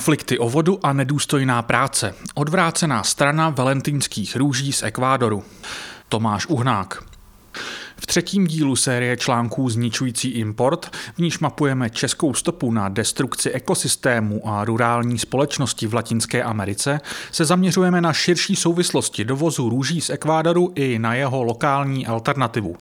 Konflikty o vodu a nedůstojná práce. Odvrácená strana valentýnských růží z Ekvádoru. Tomáš Uhnák. V třetím dílu série článků Zničující import, v níž mapujeme českou stopu na destrukci ekosystému a rurální společnosti v Latinské Americe, se zaměřujeme na širší souvislosti dovozu růží z Ekvádoru i na jeho lokální alternativu.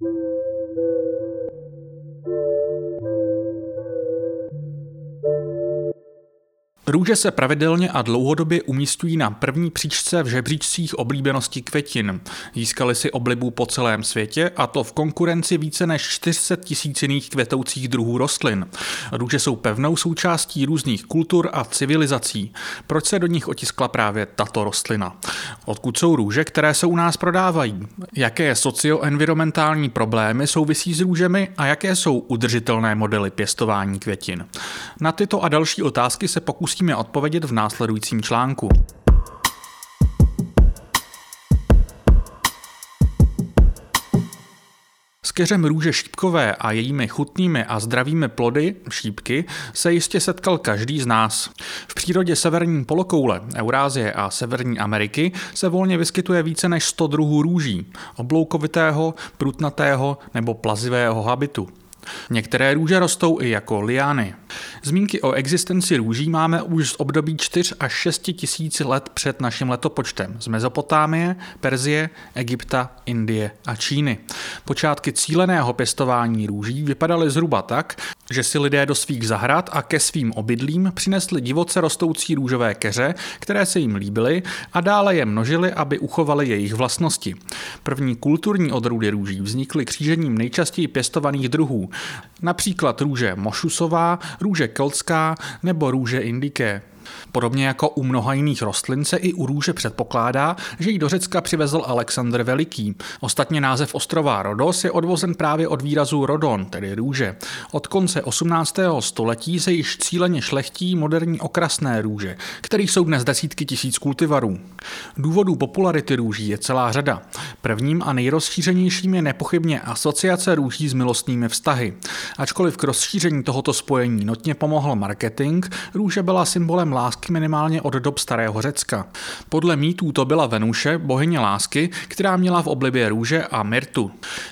Růže se pravidelně a dlouhodobě umístují na první příčce v žebříčcích oblíbenosti květin. Získali si oblibu po celém světě a to v konkurenci více než 400 tisíc jiných květoucích druhů rostlin. Růže jsou pevnou součástí různých kultur a civilizací. Proč se do nich otiskla právě tato rostlina? Odkud jsou růže, které se u nás prodávají? Jaké socioenvironmentální problémy souvisí s růžemi a jaké jsou udržitelné modely pěstování květin? Na tyto a další otázky se pokusí pokusíme odpovědět v následujícím článku. S keřem růže šípkové a jejími chutnými a zdravými plody, šípky, se jistě setkal každý z nás. V přírodě severní polokoule, Eurázie a Severní Ameriky se volně vyskytuje více než 100 druhů růží, obloukovitého, prutnatého nebo plazivého habitu. Některé růže rostou i jako liány. Zmínky o existenci růží máme už z období 4 až 6 tisíc let před naším letopočtem z Mezopotámie, Perzie, Egypta, Indie a Číny. Počátky cíleného pěstování růží vypadaly zhruba tak, že si lidé do svých zahrad a ke svým obydlím přinesli divoce rostoucí růžové keře, které se jim líbily a dále je množili, aby uchovali jejich vlastnosti. První kulturní odrůdy růží vznikly křížením nejčastěji pěstovaných druhů, například růže mošusová, růže keltská nebo růže indiké. Podobně jako u mnoha jiných rostlin se i u růže předpokládá, že ji do Řecka přivezl Alexandr Veliký. Ostatně název ostrova Rodos je odvozen právě od výrazu rodon, tedy růže. Od konce 18. století se již cíleně šlechtí moderní okrasné růže, kterých jsou dnes desítky tisíc kultivarů. Důvodů popularity růží je celá řada. Prvním a nejrozšířenějším je nepochybně asociace růží s milostnými vztahy. Ačkoliv k rozšíření tohoto spojení notně pomohl marketing, růže byla symbolem lásky minimálně od dob starého Řecka. Podle mýtů to byla Venuše, bohyně lásky, která měla v oblibě růže a myrtu.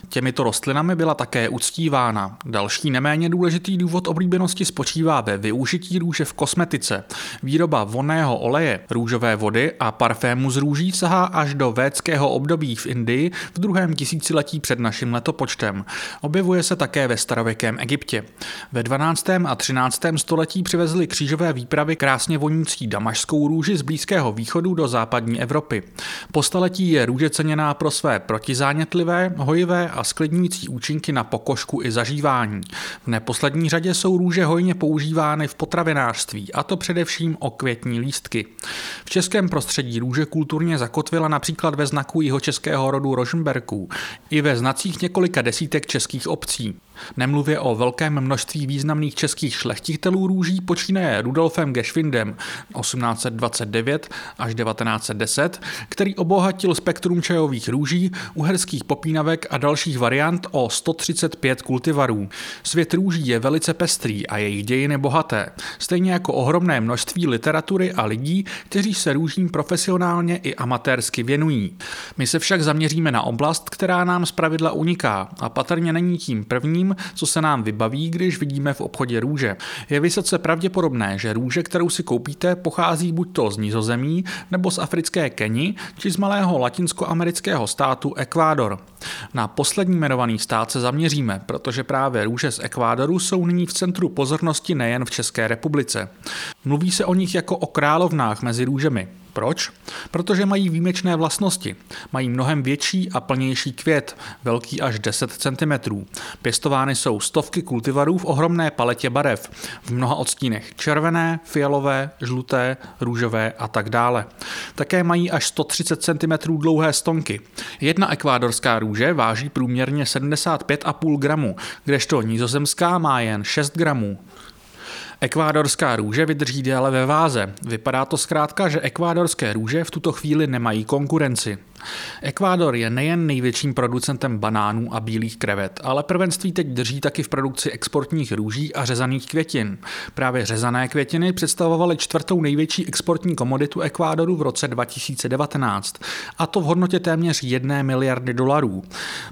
Těmito rostlinami byla také uctívána. Další neméně důležitý důvod oblíbenosti spočívá ve využití růže v kosmetice. Výroba vonného oleje, růžové vody a parfému z růží sahá až do védského období v Indii v druhém tisíciletí před naším letopočtem. Objevuje se také ve starověkém Egyptě. Ve 12. a 13. století přivezly křížové výpravy krásně vonící damašskou růži z Blízkého východu do západní Evropy. Po staletí je růže ceněná pro své protizánětlivé, hojivé a sklidňující účinky na pokožku i zažívání. V neposlední řadě jsou růže hojně používány v potravinářství, a to především o květní lístky. V českém prostředí růže kulturně zakotvila například ve znaku jeho českého rodu Rožmberků i ve znacích několika desítek českých obcí. Nemluvě o velkém množství významných českých šlechtitelů růží počínaje Rudolfem Geschwindem 1829 až 1910, který obohatil spektrum čajových růží, uherských popínavek a dalších variant o 135 kultivarů. Svět růží je velice pestrý a jejich dějiny bohaté, stejně jako ohromné množství literatury a lidí, kteří se růžím profesionálně i amatérsky věnují. My se však zaměříme na oblast, která nám zpravidla uniká a patrně není tím prvním, tím, co se nám vybaví, když vidíme v obchodě růže. Je vysoce pravděpodobné, že růže, kterou si koupíte, pochází buď to z Nizozemí, nebo z africké Keni, či z malého latinskoamerického státu Ekvádor. Na poslední jmenovaný stát se zaměříme, protože právě růže z Ekvádoru jsou nyní v centru pozornosti nejen v České republice. Mluví se o nich jako o královnách mezi růžemi. Proč? Protože mají výjimečné vlastnosti. Mají mnohem větší a plnější květ, velký až 10 cm. Pěstovány jsou stovky kultivarů v ohromné paletě barev, v mnoha odstínech červené, fialové, žluté, růžové a tak dále. Také mají až 130 cm dlouhé stonky. Jedna ekvádorská růže váží průměrně 75,5 gramů, kdežto nizozemská má jen 6 gramů. Ekvádorská růže vydrží déle ve váze. Vypadá to zkrátka, že ekvádorské růže v tuto chvíli nemají konkurenci. Ekvádor je nejen největším producentem banánů a bílých krevet, ale prvenství teď drží taky v produkci exportních růží a řezaných květin. Právě řezané květiny představovaly čtvrtou největší exportní komoditu Ekvádoru v roce 2019, a to v hodnotě téměř jedné miliardy dolarů.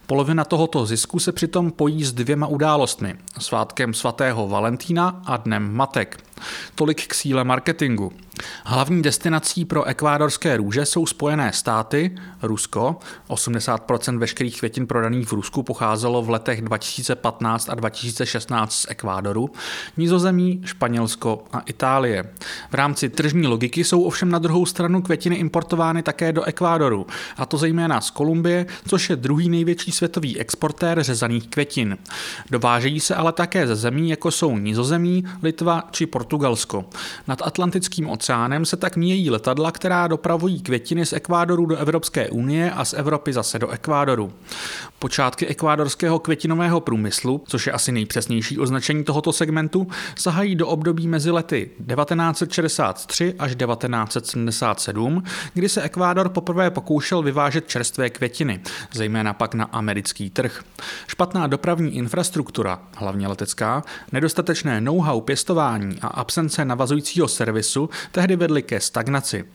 Polovina tohoto zisku se přitom pojí s dvěma událostmi. Svátkem svatého Valentína a dnem matek. Tolik k síle marketingu. Hlavní destinací pro ekvádorské růže jsou Spojené státy, Rusko. 80% veškerých květin prodaných v Rusku pocházelo v letech 2015 a 2016 z Ekvádoru, Nizozemí, Španělsko a Itálie. V rámci tržní logiky jsou ovšem na druhou stranu květiny importovány také do Ekvádoru, a to zejména z Kolumbie, což je druhý největší světový exportér řezaných květin. Dovážejí se ale také ze zemí, jako jsou Nizozemí, Litva či Portugalsko. Nad Atlantickým oceánem se tak míjejí letadla, která dopravují květiny z Ekvádoru do Evropské unie a z Evropy zase do Ekvádoru. Počátky ekvádorského květinového průmyslu, což je asi nejpřesnější označení tohoto segmentu, sahají do období mezi lety 1963 až 1977, kdy se Ekvádor poprvé pokoušel vyvážet čerstvé květiny, zejména pak na americký trh. Špatná dopravní infrastruktura, hlavně letecká, nedostatečné know-how pěstování a absence navazujícího servisu tehdy vedly ke stagnaci.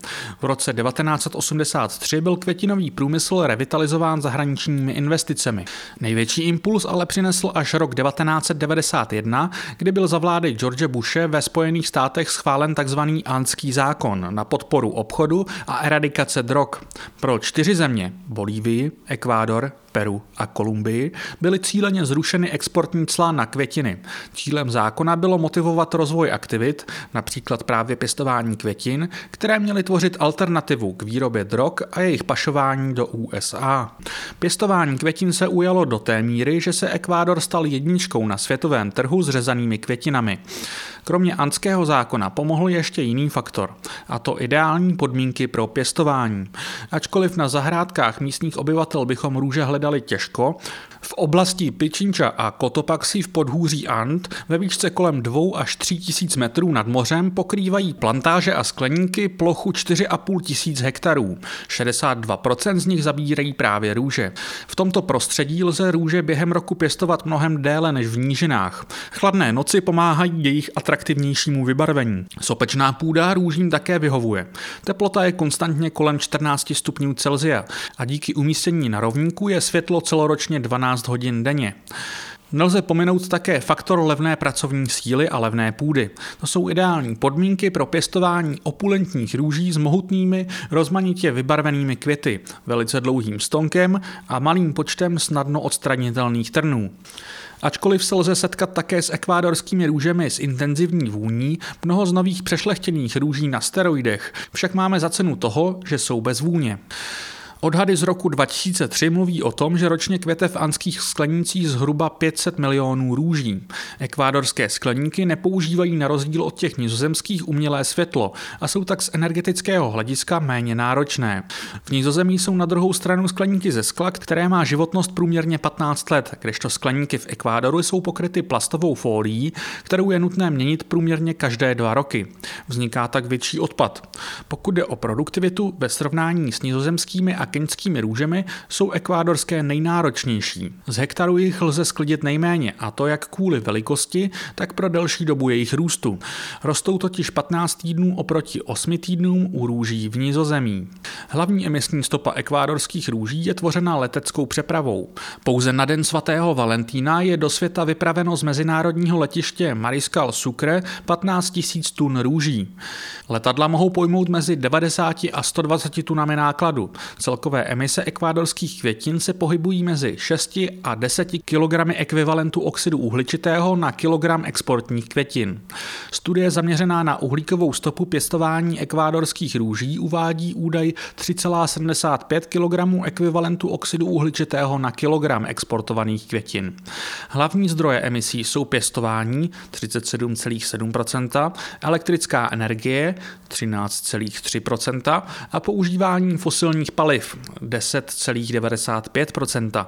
V roce 1983 byl květinový průmysl revitalizován zahraničními investicemi. Největší impuls ale přinesl až rok 1991, kdy byl za vlády George Bushe ve Spojených státech schválen tzv. Anský zákon na podporu obchodu a eradikace drog. Pro čtyři země Bolívii, Ekvádor, Peru a Kolumbii byly cíleně zrušeny exportní clá na květiny. Cílem zákona bylo motivovat rozvoj aktivit, například právě pěstování květin, které měly tvořit alternativu k výrobě drog a jejich pašování do USA. Pěstování květin se ujalo do té míry, že se Ekvádor stal jedničkou na světovém trhu s řezanými květinami. Kromě anského zákona pomohl ještě jiný faktor, a to ideální podmínky pro pěstování. Ačkoliv na zahrádkách místních obyvatel bychom růže hledali těžko, v oblasti Pičinča a Kotopaxi v podhůří Ant ve výšce kolem 2 až 3 tisíc metrů nad mořem pokrývají plantáže a skleníky plochu 4,5 tisíc hektarů. 62% z nich zabírají právě růže. V tomto prostředí lze růže během roku pěstovat mnohem déle než v nížinách. Chladné noci pomáhají jejich atraktivnějšímu vybarvení. Sopečná půda růžím také vyhovuje. Teplota je konstantně kolem 14 stupňů Celsia a díky umístění na rovníku je světlo celoročně 12 hodin denně. Nelze pominout také faktor levné pracovní síly a levné půdy. To jsou ideální podmínky pro pěstování opulentních růží s mohutnými, rozmanitě vybarvenými květy, velice dlouhým stonkem a malým počtem snadno odstranitelných trnů. Ačkoliv se lze setkat také s ekvádorskými růžemi s intenzivní vůní, mnoho z nových přešlechtěných růží na steroidech však máme za cenu toho, že jsou bez vůně. Odhady z roku 2003 mluví o tom, že ročně kvete v anských sklenících zhruba 500 milionů růží. Ekvádorské skleníky nepoužívají na rozdíl od těch nizozemských umělé světlo a jsou tak z energetického hlediska méně náročné. V Nizozemí jsou na druhou stranu skleníky ze skla, které má životnost průměrně 15 let, kdežto skleníky v Ekvádoru jsou pokryty plastovou fólií, kterou je nutné měnit průměrně každé dva roky. Vzniká tak větší odpad. Pokud jde o produktivitu, ve srovnání s nizozemskými a keňskými růžemi jsou ekvádorské nejnáročnější. Z hektaru jich lze sklidit nejméně, a to jak kvůli velikosti, tak pro delší dobu jejich růstu. Rostou totiž 15 týdnů oproti 8 týdnům u růží v Nizozemí. Hlavní emisní stopa ekvádorských růží je tvořena leteckou přepravou. Pouze na den svatého Valentína je do světa vypraveno z mezinárodního letiště Mariscal Sucre 15 000 tun růží. Letadla mohou pojmout mezi 90 a 120 tunami nákladu. Celkové emise ekvádorských květin se pohybují mezi 6 a 10 kg ekvivalentu oxidu uhličitého na kilogram exportních květin. Studie zaměřená na uhlíkovou stopu pěstování ekvádorských růží uvádí údaj 3,75 kg ekvivalentu oxidu uhličitého na kilogram exportovaných květin. Hlavní zdroje emisí jsou pěstování 37,7%, elektrická energie 13,3% a používání fosilních paliv 10,95%.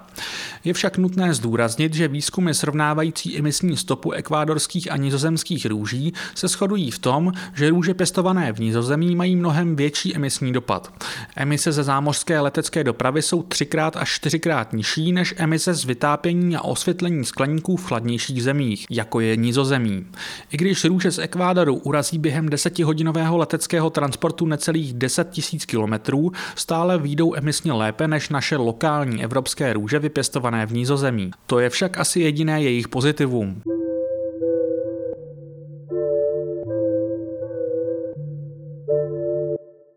Je však nutné zdůraznit, že výzkumy srovnávající emisní stopu ekvádorských a nizozemských růží se shodují v tom, že růže pěstované v Nizozemí mají mnohem větší emisní dopad. Emise ze zámořské letecké dopravy jsou třikrát až čtyřikrát nižší než emise z vytápění a osvětlení skleníků v chladnějších zemích, jako je Nizozemí. I když růže z Ekvádoru urazí během desetihodinového leteckého transportu necelých 10 000 kilometrů, stále výjdou emisně lépe než naše lokální evropské růže vypěstované v Nizozemí. To je však asi jediné jejich pozitivum.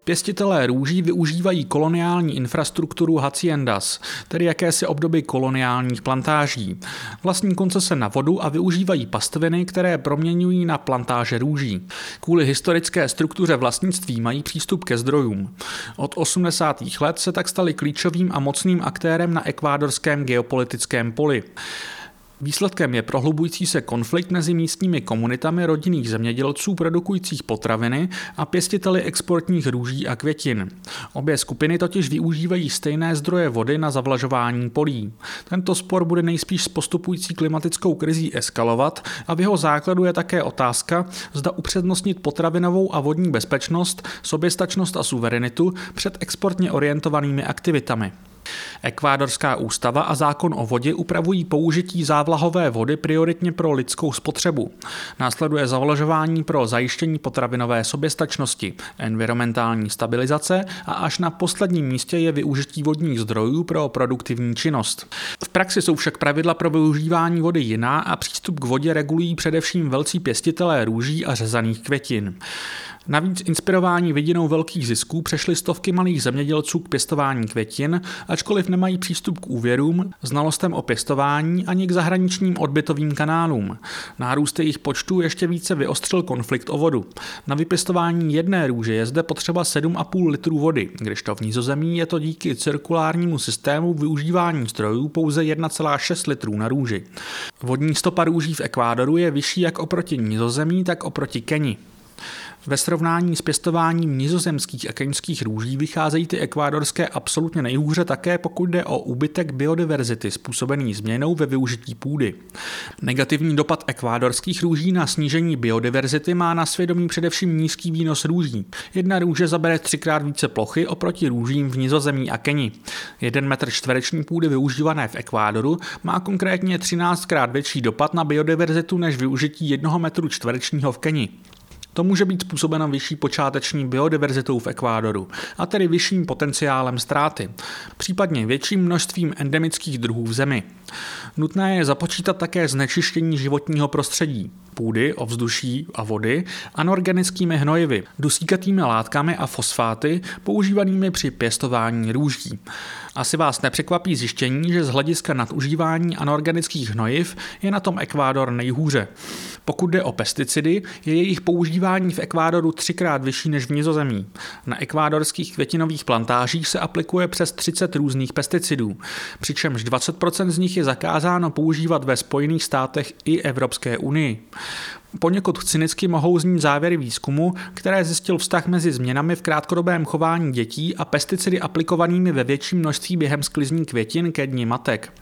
Pěstitelé růží využívají koloniální infrastrukturu haciendas, tedy jakési obdoby koloniálních plantáží. Vlastní koncese na vodu a využívají pastviny, které proměňují na plantáže růží. Kvůli historické struktuře vlastnictví mají přístup ke zdrojům. Od 80. let se tak stali klíčovým a mocným aktérem na ekvádorském geopolitickém poli. Výsledkem je prohlubující se konflikt mezi místními komunitami rodinných zemědělců produkujících potraviny a pěstiteli exportních růží a květin. Obě skupiny totiž využívají stejné zdroje vody na zavlažování polí. Tento spor bude nejspíš s postupující klimatickou krizí eskalovat a v jeho základu je také otázka, zda upřednostnit potravinovou a vodní bezpečnost, soběstačnost a suverenitu před exportně orientovanými aktivitami. Ekvádorská ústava a zákon o vodě upravují použití závlahové vody prioritně pro lidskou spotřebu. Následuje zavlažování pro zajištění potravinové soběstačnosti, environmentální stabilizace a až na posledním místě je využití vodních zdrojů pro produktivní činnost. V praxi jsou však pravidla pro využívání vody jiná a přístup k vodě regulují především velcí pěstitelé růží a řezaných květin. Navíc inspirování vidinou velkých zisků přešly stovky malých zemědělců k pěstování květin, ačkoliv nemají přístup k úvěrům, znalostem o pěstování ani k zahraničním odbytovým kanálům. Nárůst jejich počtu ještě více vyostřil konflikt o vodu. Na vypěstování jedné růže je zde potřeba 7,5 litrů vody, když to v Nízozemí je to díky cirkulárnímu systému využívání zdrojů pouze 1,6 litrů na růži. Vodní stopa růží v Ekvádoru je vyšší jak oproti Nízozemí, tak oproti Keni. Ve srovnání s pěstováním nizozemských a keňských růží vycházejí ty ekvádorské absolutně nejhůře také pokud jde o úbytek biodiverzity způsobený změnou ve využití půdy. Negativní dopad ekvádorských růží na snížení biodiverzity má na svědomí především nízký výnos růží. Jedna růže zabere třikrát více plochy oproti růžím v Nizozemí a Keni. Jeden metr čtvereční půdy využívané v Ekvádoru má konkrétně 13krát větší dopad na biodiverzitu než využití jednoho metru čtverečního v Keni. To může být způsobeno vyšší počáteční biodiverzitou v Ekvádoru, a tedy vyšším potenciálem ztráty, případně větším množstvím endemických druhů v zemi. Nutné je započítat také znečištění životního prostředí, půdy, ovzduší a vody anorganickými hnojivy, dusíkatými látkami a fosfáty používanými při pěstování růží. Asi vás nepřekvapí zjištění, že z hlediska nadužívání anorganických hnojiv je na tom Ekvádor nejhůře. Pokud jde o pesticidy, je jejich používání v Ekvádoru třikrát vyšší než v Nizozemí. Na ekvádorských květinových plantážích se aplikuje přes 30 různých pesticidů, přičemž 20% z nich je zakázáno používat ve Spojených státech i Evropské unii. Poněkud cynicky mohou znít závěry výzkumu, které zjistil vztah mezi změnami v krátkodobém chování dětí a pesticidy aplikovanými ve větším množství během sklizní květin ke dní matek.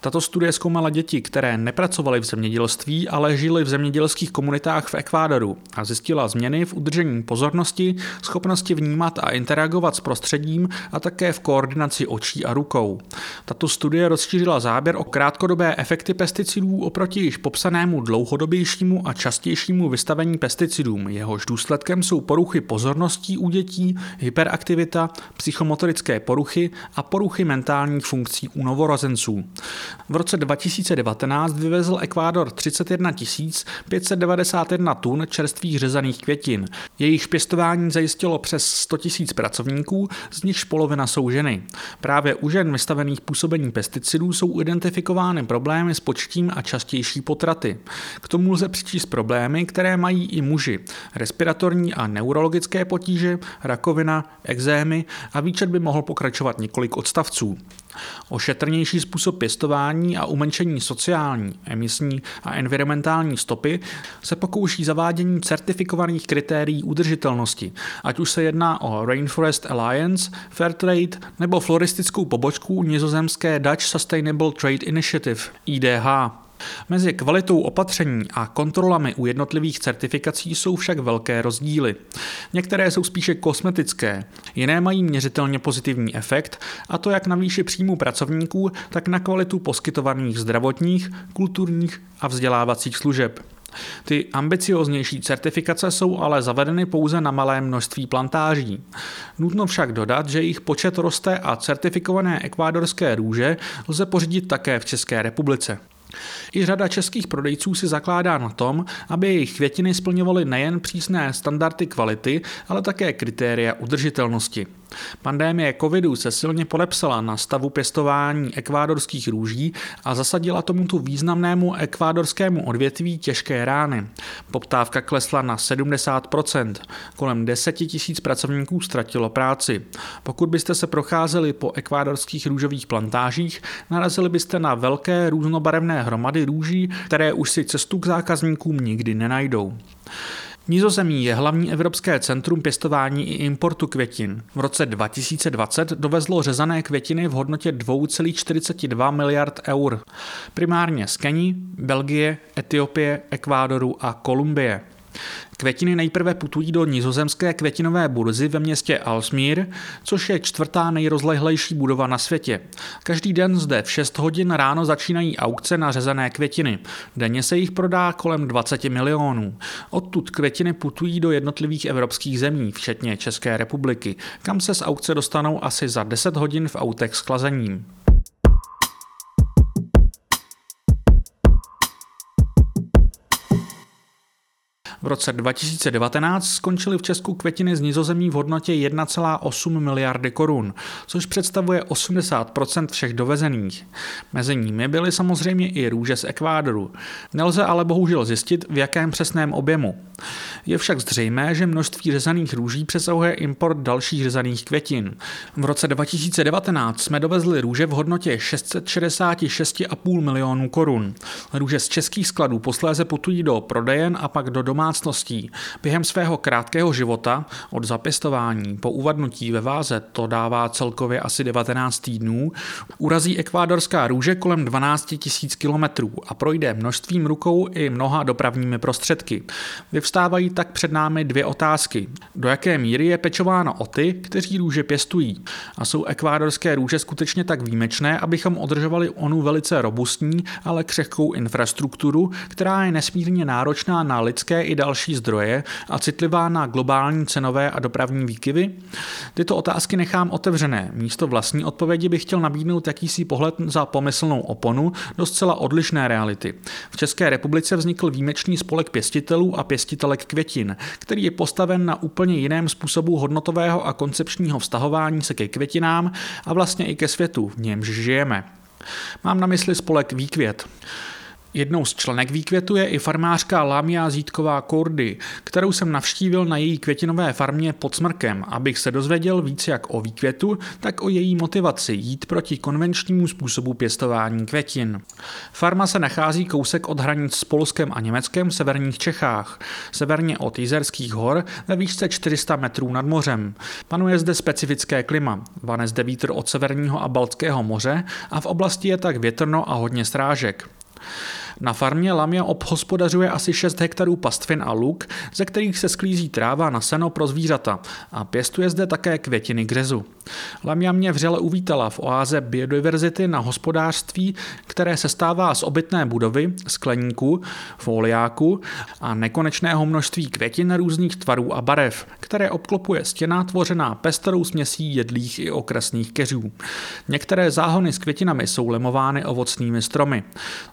Tato studie zkoumala děti, které nepracovaly v zemědělství, ale žily v zemědělských komunitách v Ekvádoru a zjistila změny v udržení pozornosti, schopnosti vnímat a interagovat s prostředím a také v koordinaci očí a rukou. Tato studie rozšířila záběr o krátkodobé efekty pesticidů oproti již popsanému dlouhodobějšímu a častějšímu častějšímu vystavení pesticidům. Jehož důsledkem jsou poruchy pozorností u dětí, hyperaktivita, psychomotorické poruchy a poruchy mentálních funkcí u novorozenců. V roce 2019 vyvezl Ekvádor 31 591 tun čerstvých řezaných květin. Jejich pěstování zajistilo přes 100 000 pracovníků, z nichž polovina jsou ženy. Právě u žen vystavených působení pesticidů jsou identifikovány problémy s počtím a častější potraty. K tomu lze přičíst problémy problémy, které mají i muži. Respiratorní a neurologické potíže, rakovina, exémy a výčet by mohl pokračovat několik odstavců. O šetrnější způsob pěstování a umenšení sociální, emisní a environmentální stopy se pokouší zavádění certifikovaných kritérií udržitelnosti, ať už se jedná o Rainforest Alliance, Fairtrade nebo floristickou pobočku nizozemské Dutch Sustainable Trade Initiative, IDH. Mezi kvalitou opatření a kontrolami u jednotlivých certifikací jsou však velké rozdíly. Některé jsou spíše kosmetické, jiné mají měřitelně pozitivní efekt, a to jak na výši příjmu pracovníků, tak na kvalitu poskytovaných zdravotních, kulturních a vzdělávacích služeb. Ty ambicioznější certifikace jsou ale zavedeny pouze na malé množství plantáží. Nutno však dodat, že jejich počet roste a certifikované ekvádorské růže lze pořídit také v České republice. I řada českých prodejců si zakládá na tom, aby jejich květiny splňovaly nejen přísné standardy kvality, ale také kritéria udržitelnosti. Pandémie covidu se silně podepsala na stavu pěstování ekvádorských růží a zasadila tomuto významnému ekvádorskému odvětví těžké rány. Poptávka klesla na 70%. Kolem 10 tisíc pracovníků ztratilo práci. Pokud byste se procházeli po ekvádorských růžových plantážích, narazili byste na velké různobarevné hromady růží, které už si cestu k zákazníkům nikdy nenajdou. Nizozemí je hlavní evropské centrum pěstování i importu květin. V roce 2020 dovezlo řezané květiny v hodnotě 2,42 miliard eur. Primárně z Kení, Belgie, Etiopie, Ekvádoru a Kolumbie. Květiny nejprve putují do nizozemské květinové burzy ve městě Alsmír, což je čtvrtá nejrozlehlejší budova na světě. Každý den zde v 6 hodin ráno začínají aukce na řezané květiny. Denně se jich prodá kolem 20 milionů. Odtud květiny putují do jednotlivých evropských zemí, včetně České republiky, kam se z aukce dostanou asi za 10 hodin v autech s chlazením. V roce 2019 skončily v Česku květiny z nizozemí v hodnotě 1,8 miliardy korun, což představuje 80% všech dovezených. Mezi nimi byly samozřejmě i růže z Ekvádoru. Nelze ale bohužel zjistit, v jakém přesném objemu. Je však zřejmé, že množství řezaných růží přesahuje import dalších řezaných květin. V roce 2019 jsme dovezli růže v hodnotě 666,5 milionů korun. Růže z českých skladů posléze putují do prodejen a pak do domácností. Během svého krátkého života, od zapěstování po uvadnutí ve váze, to dává celkově asi 19 týdnů, urazí ekvádorská růže kolem 12 000 kilometrů a projde množstvím rukou i mnoha dopravními prostředky. Vyvstávají tak před námi dvě otázky. Do jaké míry je pečováno o ty, kteří růže pěstují? A jsou ekvádorské růže skutečně tak výjimečné, abychom održovali onu velice robustní, ale křehkou infrastrukturu, která je nesmírně náročná na lidské i další zdroje a citlivá na globální cenové a dopravní výkyvy? Tyto otázky nechám otevřené. Místo vlastní odpovědi bych chtěl nabídnout jakýsi pohled za pomyslnou oponu do zcela odlišné reality. V České republice vznikl výjimečný spolek pěstitelů a pěstitelek květin, který je postaven na úplně jiném způsobu hodnotového a koncepčního vztahování se ke květinám a vlastně i ke světu, v němž žijeme. Mám na mysli spolek Výkvět. Jednou z členek výkvětu je i farmářka Lamia Zítková Kordy, kterou jsem navštívil na její květinové farmě pod Smrkem, abych se dozvěděl víc jak o výkvětu, tak o její motivaci jít proti konvenčnímu způsobu pěstování květin. Farma se nachází kousek od hranic s Polskem a Německem v severních Čechách, severně od Jizerských hor ve výšce 400 metrů nad mořem. Panuje zde specifické klima, vane zde vítr od severního a Baltského moře a v oblasti je tak větrno a hodně strážek. Na farmě Lamia obhospodařuje asi 6 hektarů pastvin a luk, ze kterých se sklízí tráva na seno pro zvířata a pěstuje zde také květiny grezu. Lamia mě vřele uvítala v oáze biodiverzity na hospodářství, které se stává z obytné budovy, skleníků, foliáku a nekonečného množství květin různých tvarů a barev, které obklopuje stěna tvořená pestrou směsí jedlých i okresných keřů. Některé záhony s květinami jsou lemovány ovocnými stromy.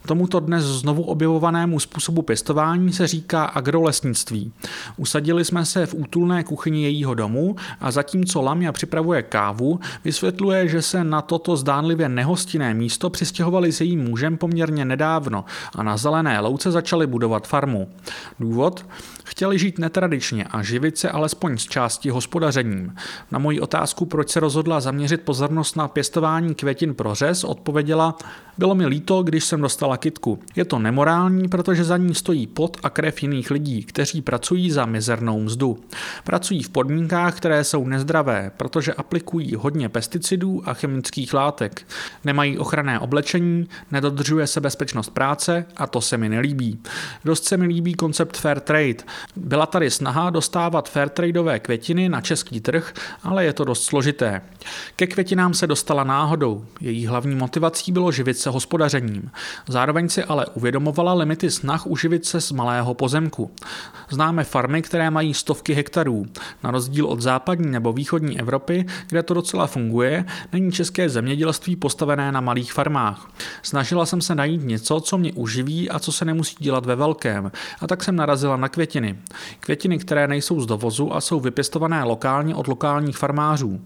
Tomuto dnes znovu objevovanému způsobu pěstování se říká agrolesnictví. Usadili jsme se v útulné kuchyni jejího domu a zatímco Lamia připravuje kávu, vysvětluje, že se na toto zdánlivě nehostinné místo přistěhovali s jejím mužem poměrně nedávno a na zelené louce začali budovat farmu. Důvod? Chtěli žít netradičně a živit se alespoň z části hospodařením. Na moji otázku, proč se rozhodla zaměřit pozornost na pěstování květin pro řez, odpověděla, bylo mi líto, když jsem dostala kitku. Je to nemorální, protože za ní stojí pot a krev jiných lidí, kteří pracují za mizernou mzdu. Pracují v podmínkách, které jsou nezdravé, protože aplikují hodně pesticidů a chemických látek. Nemají ochranné oblečení, nedodržuje se bezpečnost práce a to se mi nelíbí. Dost se mi líbí koncept fair trade. Byla tady snaha dostávat fair tradeové květiny na český trh, ale je to dost složité. Ke květinám se dostala náhodou. Její hlavní motivací bylo živit se hospodařením. Zároveň si ale uvědomovala limity snah uživit se z malého pozemku. Známe farmy, které mají stovky hektarů. Na rozdíl od západní nebo východní Evropy, kde to docela funguje, není české zemědělství postavené na malých farmách. Snažila jsem se najít něco, co mě uživí a co se nemusí dělat ve velkém, a tak jsem narazila na květiny. Květiny, které nejsou z dovozu a jsou vypěstované lokálně od lokálních farmářů.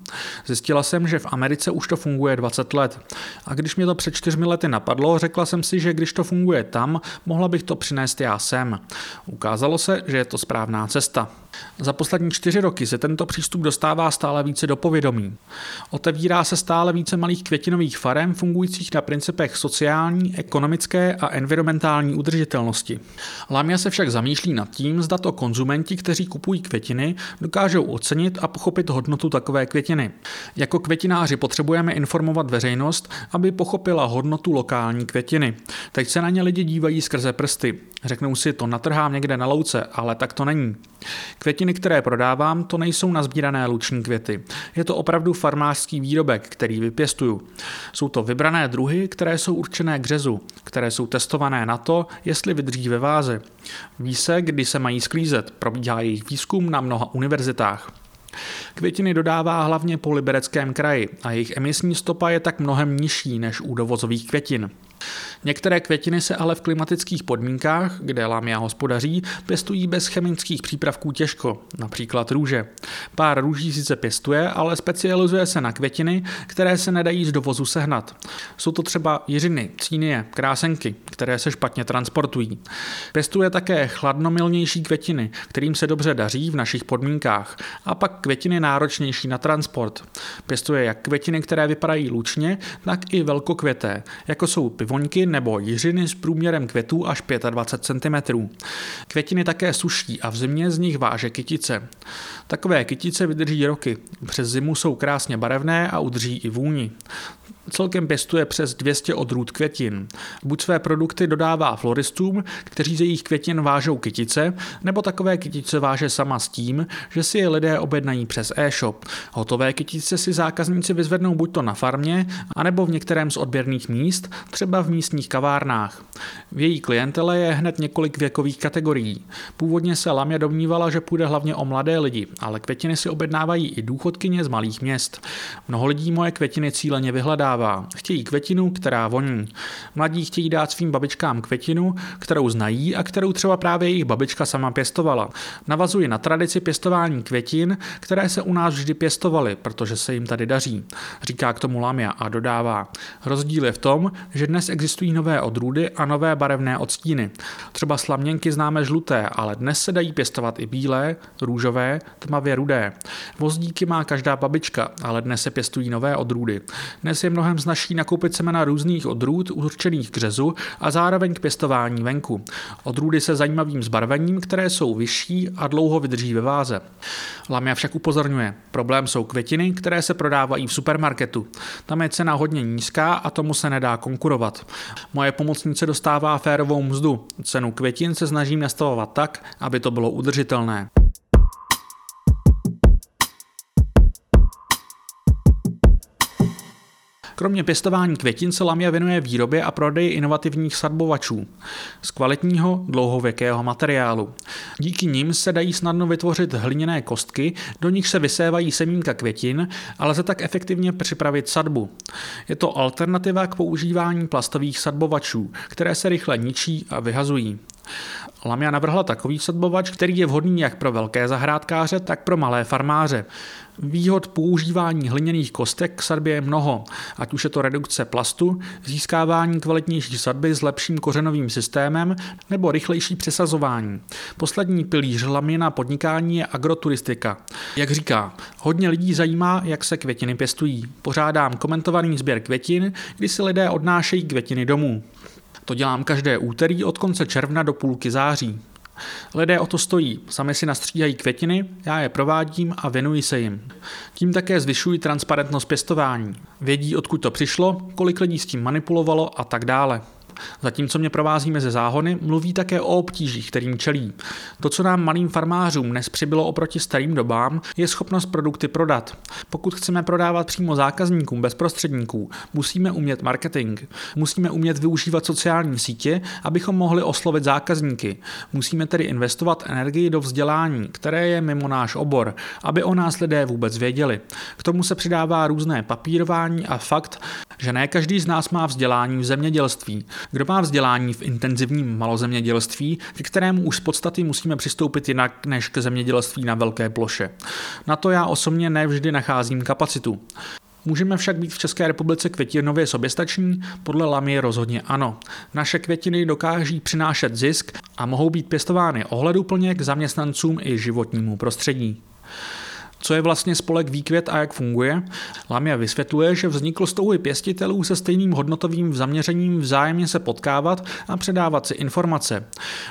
Zjistila jsem, že v Americe už to funguje 20 let. A když mě to před čtyřmi lety napadlo, řekla jsem si, že když to funguje tam, mohla bych to přinést já sem. Ukázalo se, že je to správná cesta. Za poslední čtyři roky se tento přístup dostává stále více do povědomí. Otevírá se stále více malých květinových farem fungujících na principech sociální, ekonomické a environmentální udržitelnosti. Lamia se však zamýšlí nad tím, zda to konzumenti, kteří kupují květiny, dokážou ocenit a pochopit hodnotu takové květiny. Jako květináři potřebujeme informovat veřejnost, aby pochopila hodnotu lokální květiny. Teď se na ně lidi dívají skrze prsty. Řeknou si, to natrhám někde na louce, ale tak to není. Květiny, které prodávám, to nejsou nazbírané luční květy. Je to opravdu farmářský výrobek, který vypěstuju. Jsou to vybrané druhy, které jsou určené k řezu, které jsou testované na to, jestli vydrží ve váze. Ví se, kdy se mají sklízet, probíhá jejich výzkum na mnoha univerzitách. Květiny dodává hlavně po libereckém kraji a jejich emisní stopa je tak mnohem nižší než u dovozových květin. Některé květiny se ale v klimatických podmínkách, kde lámia hospodaří, pěstují bez chemických přípravků těžko, například růže. Pár růží sice pěstuje, ale specializuje se na květiny, které se nedají z dovozu sehnat. Jsou to třeba jiřiny, cínie, krásenky, které se špatně transportují. Pěstuje také chladnomilnější květiny, kterým se dobře daří v našich podmínkách, a pak květiny náročnější na transport. Pěstuje jak květiny, které vypadají lučně, tak i velkokvěté, jako jsou pivoňky nebo jiřiny s průměrem květů až 25 cm. Květiny také suší a v zimě z nich váže kytice. Takové kytice vydrží roky. Přes zimu jsou krásně barevné a udrží i vůni. Celkem pěstuje přes 200 odrůd květin. Buď své produkty dodává floristům, kteří z jejich květin vážou kytice, nebo takové kytice váže sama s tím, že si je lidé objednají přes e-shop. Hotové kytice si zákazníci vyzvednou buď to na farmě, anebo v některém z odběrných míst, třeba v místních kavárnách. V její klientele je hned několik věkových kategorií. Původně se Lamia domnívala, že půjde hlavně o mladé lidi, ale květiny si objednávají i důchodkyně z malých měst. Mnoho lidí moje květiny cíleně vyhledá dává. Chtějí květinu, která voní. Mladí chtějí dát svým babičkám květinu, kterou znají a kterou třeba právě jejich babička sama pěstovala. Navazuji na tradici pěstování květin, které se u nás vždy pěstovaly, protože se jim tady daří. Říká k tomu Lamia a dodává. Rozdíl je v tom, že dnes existují nové odrůdy a nové barevné odstíny. Třeba slaměnky známe žluté, ale dnes se dají pěstovat i bílé, růžové, tmavě rudé. Vozdíky má každá babička, ale dnes se pěstují nové odrůdy. Dnes je mnoho mnohem značí nakoupit semena různých odrůd určených k řezu a zároveň k pěstování venku. Odrůdy se zajímavým zbarvením, které jsou vyšší a dlouho vydrží ve váze. Lamia však upozorňuje, problém jsou květiny, které se prodávají v supermarketu. Tam je cena hodně nízká a tomu se nedá konkurovat. Moje pomocnice dostává férovou mzdu. Cenu květin se snažím nastavovat tak, aby to bylo udržitelné. Kromě pěstování květin se Lamia věnuje výrobě a prodeji inovativních sadbovačů z kvalitního dlouhověkého materiálu. Díky nim se dají snadno vytvořit hliněné kostky, do nich se vysévají semínka květin a lze tak efektivně připravit sadbu. Je to alternativa k používání plastových sadbovačů, které se rychle ničí a vyhazují. Lamia navrhla takový sadbovač, který je vhodný jak pro velké zahrádkáře, tak pro malé farmáře. Výhod používání hliněných kostek k sadbě je mnoho, ať už je to redukce plastu, získávání kvalitnější sadby s lepším kořenovým systémem nebo rychlejší přesazování. Poslední pilíř Lamina podnikání je agroturistika. Jak říká, hodně lidí zajímá, jak se květiny pěstují. Pořádám komentovaný sběr květin, kdy si lidé odnášejí květiny domů. To dělám každé úterý od konce června do půlky září. Lidé o to stojí, sami si nastříhají květiny, já je provádím a věnuji se jim. Tím také zvyšují transparentnost pěstování. Vědí, odkud to přišlo, kolik lidí s tím manipulovalo a tak dále. Zatímco mě provází mezi záhony, mluví také o obtížích, kterým čelí. To, co nám malým farmářům dnes přibylo oproti starým dobám, je schopnost produkty prodat. Pokud chceme prodávat přímo zákazníkům bez prostředníků, musíme umět marketing. Musíme umět využívat sociální sítě, abychom mohli oslovit zákazníky. Musíme tedy investovat energii do vzdělání, které je mimo náš obor, aby o nás lidé vůbec věděli. K tomu se přidává různé papírování a fakt, že ne každý z nás má vzdělání v zemědělství. Kdo má vzdělání v intenzivním malozemědělství, ke kterému už z podstaty musíme přistoupit jinak než k zemědělství na velké ploše. Na to já osobně nevždy nacházím kapacitu. Můžeme však být v České republice květinově soběstační? Podle Lamy rozhodně ano. Naše květiny dokáží přinášet zisk a mohou být pěstovány ohleduplně k zaměstnancům i životnímu prostředí. Co je vlastně spolek Výkvět a jak funguje? Lamia vysvětluje, že vznikl z touhy pěstitelů se stejným hodnotovým zaměřením vzájemně se potkávat a předávat si informace.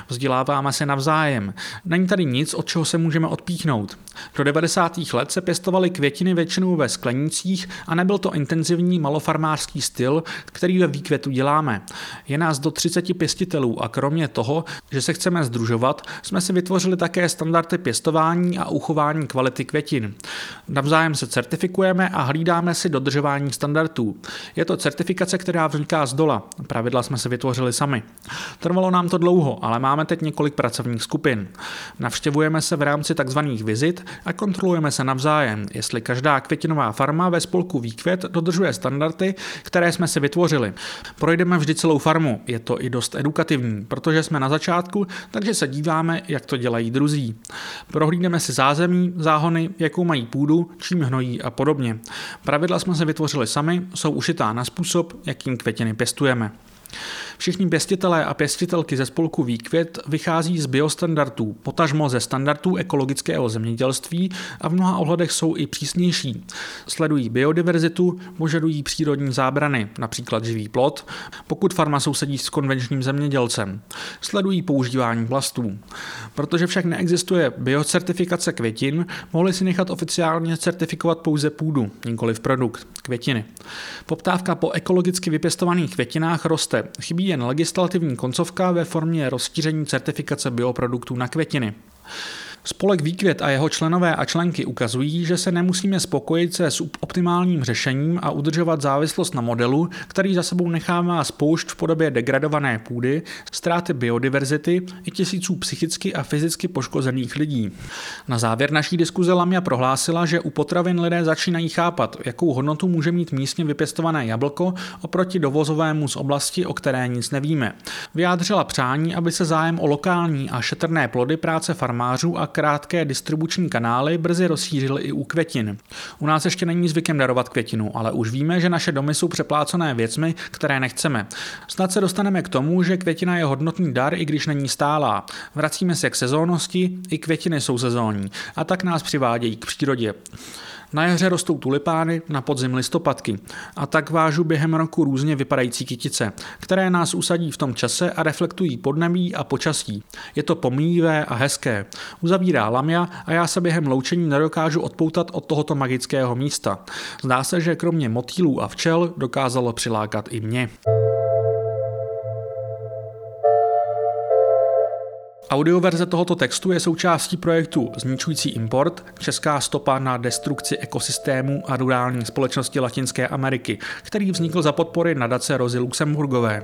Vzděláváme se navzájem. Není tady nic, od čeho se můžeme odpíchnout. Do 90. let se pěstovaly květiny většinou ve sklenících a nebyl to intenzivní malofarmářský styl, který ve výkvětu děláme. Je nás do 30 pěstitelů a kromě toho, že se chceme združovat, jsme si vytvořili také standardy pěstování a uchování kvality květin hodin. Navzájem se certifikujeme a hlídáme si dodržování standardů. Je to certifikace, která vzniká z dola. Pravidla jsme se vytvořili sami. Trvalo nám to dlouho, ale máme teď několik pracovních skupin. Navštěvujeme se v rámci tzv. vizit a kontrolujeme se navzájem, jestli každá květinová farma ve spolku Výkvět dodržuje standardy, které jsme si vytvořili. Projdeme vždy celou farmu, je to i dost edukativní, protože jsme na začátku, takže se díváme, jak to dělají druzí. Prohlídneme si zázemí, záhony, jak jakou mají půdu, čím hnojí a podobně. Pravidla jsme se vytvořili sami, jsou ušitá na způsob, jakým květiny pěstujeme. Všichni pěstitelé a pěstitelky ze spolku Výkvět vychází z biostandardů, potažmo ze standardů ekologického zemědělství a v mnoha ohledech jsou i přísnější. Sledují biodiverzitu, požadují přírodní zábrany, například živý plot, pokud farma sousedí s konvenčním zemědělcem. Sledují používání plastů. Protože však neexistuje biocertifikace květin, mohli si nechat oficiálně certifikovat pouze půdu, nikoli v produkt, květiny. Poptávka po ekologicky vypěstovaných květinách roste, chybí jen legislativní koncovka ve formě rozšíření certifikace bioproduktů na květiny. Spolek Výkvět a jeho členové a členky ukazují, že se nemusíme spokojit se s optimálním řešením a udržovat závislost na modelu, který za sebou nechává spoušť v podobě degradované půdy, ztráty biodiverzity i tisíců psychicky a fyzicky poškozených lidí. Na závěr naší diskuze Lamia prohlásila, že u potravin lidé začínají chápat, jakou hodnotu může mít místně vypěstované jablko oproti dovozovému z oblasti, o které nic nevíme. Vyjádřila přání, aby se zájem o lokální a šetrné plody práce farmářů a krátké distribuční kanály brzy rozšířily i u květin. U nás ještě není zvykem darovat květinu, ale už víme, že naše domy jsou přeplácené věcmi, které nechceme. Snad se dostaneme k tomu, že květina je hodnotný dar, i když není stálá. Vracíme se k sezónnosti, i květiny jsou sezónní a tak nás přivádějí k přírodě. Na jaře rostou tulipány, na podzim listopadky. A tak vážu během roku různě vypadající kytice, které nás usadí v tom čase a reflektují podnebí a počasí. Je to pomíjivé a hezké. Uzavírá Lamia a já se během loučení nedokážu odpoutat od tohoto magického místa. Zdá se, že kromě motýlů a včel dokázalo přilákat i mě. Audioverze tohoto textu je součástí projektu Zničující import, česká stopa na destrukci ekosystému a rurální společnosti Latinské Ameriky, který vznikl za podpory nadace Rozy Luxemburgové.